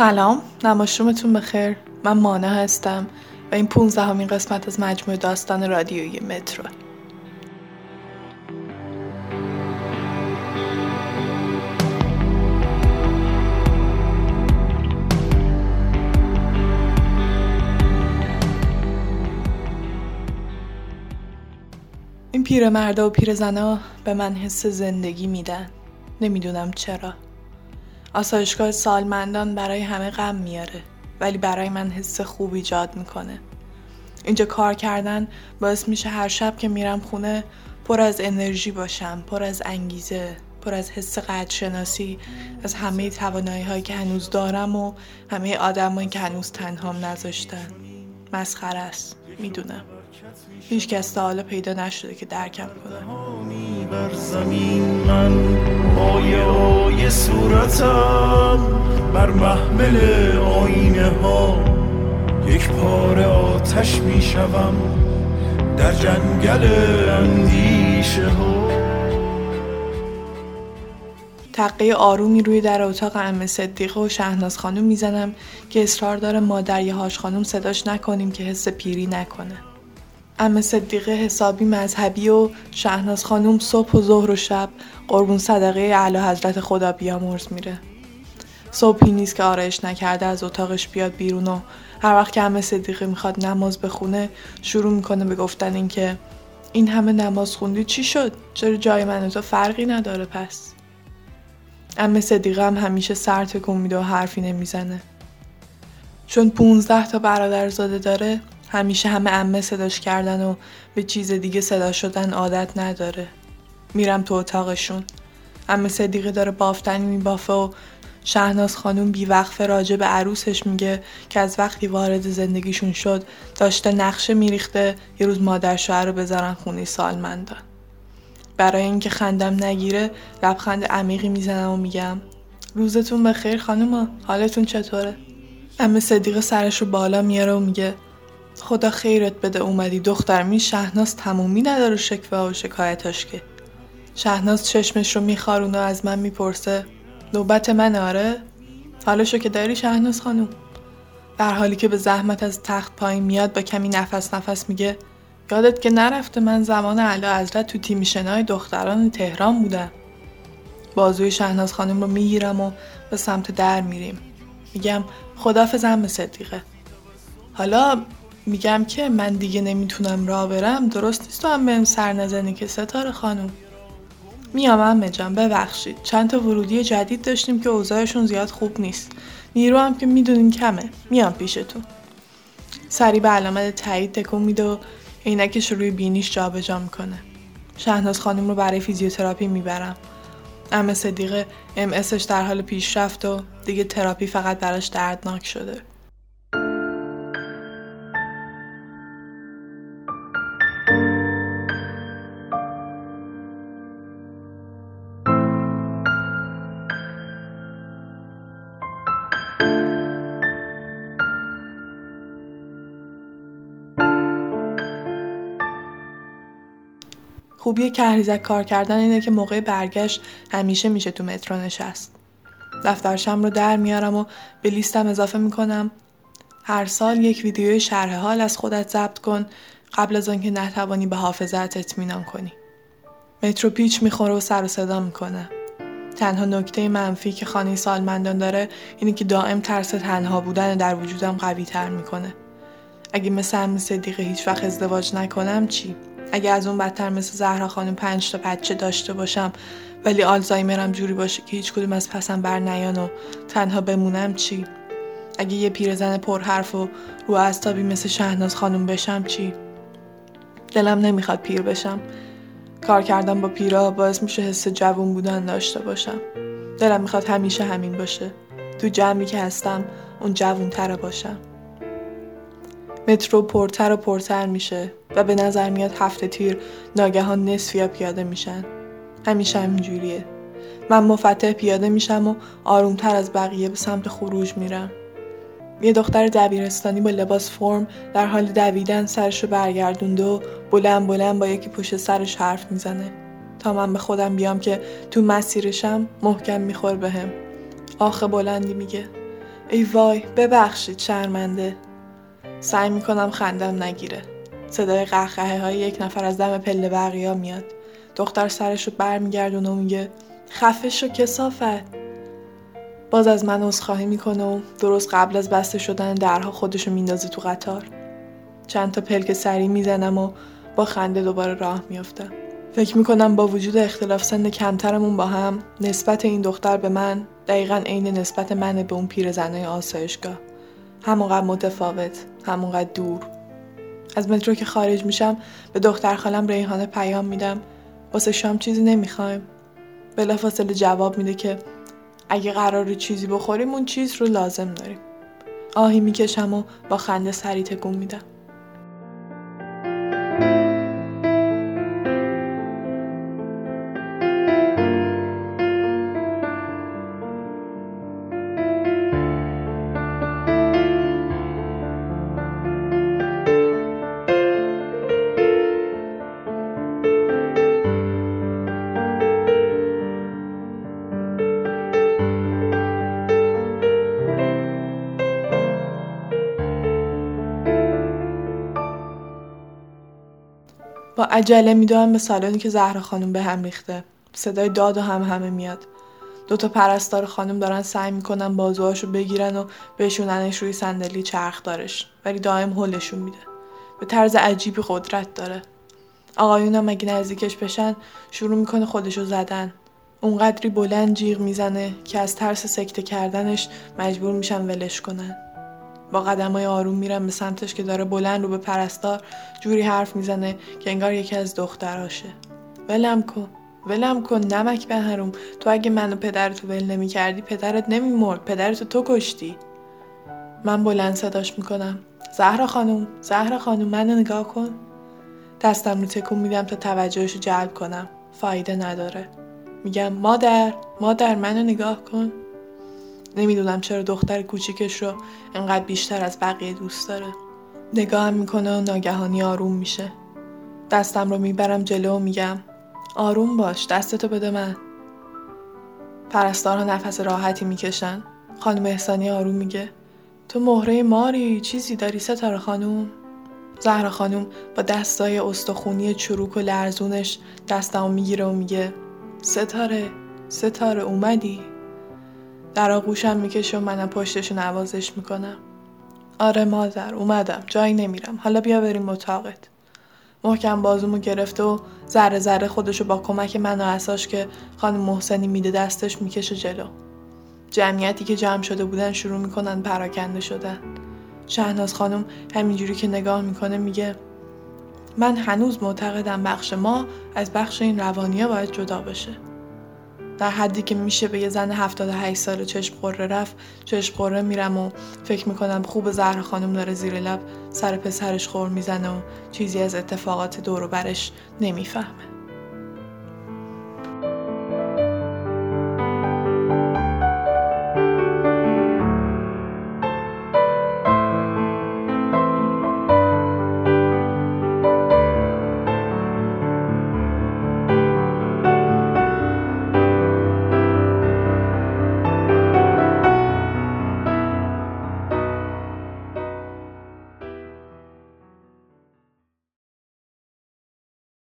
سلام. نماشومتون بخیر. من مانا هستم و این 15 همین قسمت از مجموعه داستان رادیویی مترو. این پیرمردا و پیرزنا به من حس زندگی میدن. نمی‌دونم چرا. آسایشگاه سالمندان برای همه غم میاره ولی برای من حس خوب ایجاد می‌کنه. اینجا کار کردن باعث میشه هر شب که میرم خونه پر از انرژی باشم پر از انگیزه پر از حس قدرشناسی از همه توانایی هایی که هنوز دارم و همه آدمایی که هنوز تنهام نذاشتن. مسخره است می‌دونم. هیچ کس تا حالا پیدا نشده که درکم کنه صورتم بر محمل آینه ها یک پاره آتش می شوم در جنگل اندیشه ها تقه آرومی روی در اتاق ام صدیقه و شهناز خانم می‌زنم که اصرار داره مادر هاش خانم صداش نکنیم که حس پیری نکنه. ام صدیقه حسابی مذهبی و شهناز خانم صبح و ظهر و شب قربون صدقه اعلی حضرت خدا بیامرز میره. صبحی نیست که آرایش نکرده از اتاقش بیاد بیرون و هر وقت که همه صدیقه می‌خواد نماز بخونه شروع می‌کنه به گفتن اینکه این همه نماز خوندی چی شد؟ چرا جای من تو فرقی نداره پس؟ ام صدیقه هم همیشه سر تکون میده و حرفی نمی‌زنه. چون پونزده تا برادر زاده داره همیشه همه امه صداش کردن و به چیز دیگه صدا شدن عادت نداره. میرم تو اتاقشون. امه صدیقه داره بافتنی میبافه و شهناز خانوم بیوقفه راجع به عروسش میگه که از وقتی وارد زندگیشون شد داشته نقشه میریخته یه روز مادر شوهر رو بذارن خونه سالمندان برای اینکه خندم نگیره لبخند عمیقی می‌زنم و میگم روزتون بخیر خانوما حالتون چطوره؟ امه صدیق سرش رو بالا میاره و میگه خدا خیرت بده اومدی دختر می شهناز تمومی نداره شکوه و شکایتاش که. شهناز چشمش رو میخارونه و از من می‌پرسه نوبت من آره؟ حالشو که داری شهناز خانوم در حالی که به زحمت از تخت پایین میاد با کمی نفس نفس میگه یادت که نرفته من زمان علا حضرت تو تیمیشنای دختران تهران بودم. بازوی شهناز خانم رو می‌گیرم و به سمت در میریم. میگم خدافزم به صدیقه. حالا میگم که من دیگه نمی‌تونم راه برم درست نیست. تو هم بهم سر نزنی که ستاره خانم. میام امه جان ببخشید. چند تا ورودی جدید داشتیم که اوضاعشون زیاد خوب نیست. نیرو هم که می‌دونین کمه. میام پیشتون سری به علامت تایید تکون میده و عینکش روی بینیش جابجا می‌کنه. شهناز خانم رو برای فیزیوتراپی می‌برم. اما صدیقه ام در حال پیشرفت و دیگه تراپی فقط براش دردناک شده. خوبی کهریزک کار کردن اینه که موقع برگشت همیشه میشه تو مترو نشست. دفترشم رو در میارم و به لیستم اضافه می‌کنم هر سال یک ویدیوی شرح حال از خودت ضبط کن قبل از آنکه نتوانی به حافظت اطمینان کنی. مترو پیچ می‌خوره و سر و صدا می‌کنه. تنها نکته منفی که خانه سالمندان داره اینه که دائم ترس تنها بودن در وجودم قوی تر می‌کنه. اگه مثل هم صدیقه هیچ وقت ازدواج نکنم چی؟ اگه از اون بدتر مثل زهرا خانم پنج تا بچه داشته باشم ولی آلزایمرم جوری باشه که هیچ کدوم از پسم بر نیان و تنها بمونم چی؟ اگه یه پیرزن پرحرف و رو استابی مثل شهناز خانم بشم چی؟ دلم نمی‌خواد پیر بشم. کار کردم با پیرا باعث میشه حس جوون بودن داشته باشم. دلم می‌خواد همیشه همین باشه. تو جمعی که هستم اون جوون تره باشم. مترو پرتر و پرتر میشه. و به نظر میاد هفته تیر ناگهان نصفیا پیاده میشن. همیشه همینجوریه. من مفتح پیاده میشم و آرومتر از بقیه به سمت خروج میرم. یه دختر دبیرستانی با لباس فرم در حال دویدن سرشو برگردونده و بلند بلند با یکی پشت سرش حرف می‌زنه. تا من به خودم بیام که تو مسیرشم محکم میخور بهم آخه بلندی میگه. ای وای ببخشید شرمنده. سعی می‌کنم خندم نگیره. صدای قهقهه های یک نفر از دم پله بقیا میاد. دختر سرش رو برمیگردونه و میگه خفه شو کسافت. باز از من عذرخواهی می‌کنه و درست قبل از بسته شدن درها خودشو میندازه تو قطار. چند تا پلک سری می‌زنم و با خنده دوباره راه میافتم. فکر می‌کنم با وجود اختلاف سن کمترمون با هم نسبت این دختر به من دقیقا عین نسبت من به اون پیرزنای آسایشگاه. همونقدر متفاوت همونقدر دور. از مترو که خارج میشم به دختر خالم ریحانه پیام میدم. واسه شام چیزی نمی‌خوایم. بلافاصله جواب میده که اگه قرار چیزی بخوریم اون چیز رو لازم داریم. آهی می‌کشم و با خنده سری تکون میدم. با عجله میدوم به سالنی که زهرا خانم به هم ریخته. صدای داد و هم همه میاد. دوتا پرستار خانم دارن سعی می‌کنن بازوهاشو بگیرن و بشوننش روی صندلی چرخ دارش. ولی دائم هلشون میده. به طرز عجیبی قدرت داره. آقایونم اگه نزدیکش بشن شروع می‌کنه خودشو زدن. اونقدری بلند جیغ می‌زنه که از ترس سکته کردنش مجبور میشن ولش کنن. با قدم های آروم میرم به سمتش که داره بلند رو به پرستار جوری حرف می‌زنه که انگار یکی از دختراشه. ولم کن ولم کن نمک به هروم تو اگه منو پدرتو ول نمی کردی پدرت نمیمرد. پدرتو تو کشتی. من بلند صداش می‌کنم. زهرا خانم زهرا خانم منو نگاه کن. دستم رو تکون میدم تا توجهش رو جلب کنم. فایده نداره. میگم مادر مادر منو نگاه کن. نمی‌دونم چرا دختر کوچیکش رو انقدر بیشتر از بقیه دوست داره. نگاهم می‌کنه و ناگهانی آروم میشه. دستم رو می‌برم جلو و میگم آروم باش دستتو بده من. پرستارها نفس راحتی می‌کشن. خانم احسانی آروم میگه تو مهره ماری چیزی داری ستاره خانوم؟ زهرا خانوم با دستای استخونی چروک و لرزونش دستمو می‌گیره و میگه ستاره ستاره اومدی؟ در آغوشم می‌کشه و منم پشتشو نوازش می‌کنم. آره مادر اومدم. جایی نمیرم. حالا بیا بریم اتاقت. محکم بازومو گرفته و ذره ذره خودشو با کمک من و اساش که خانم محسنی میده دستش می‌کشه جلو. جمعیتی که جمع شده بودن شروع می‌کنن پراکنده شدن. شهناز خانم همینجوری که نگاه می‌کنه میگه من هنوز معتقدم بخش ما از بخش این روانیه باید جدا بشه. در حدی که میشه به یه زن 78 ساله چشم قره رفت چشم قره میرم و فکر می‌کنم خوب زهر خانم داره زیر لب سر پسرش خور می‌زنه و چیزی از اتفاقات دور و برش نمی‌فهمه.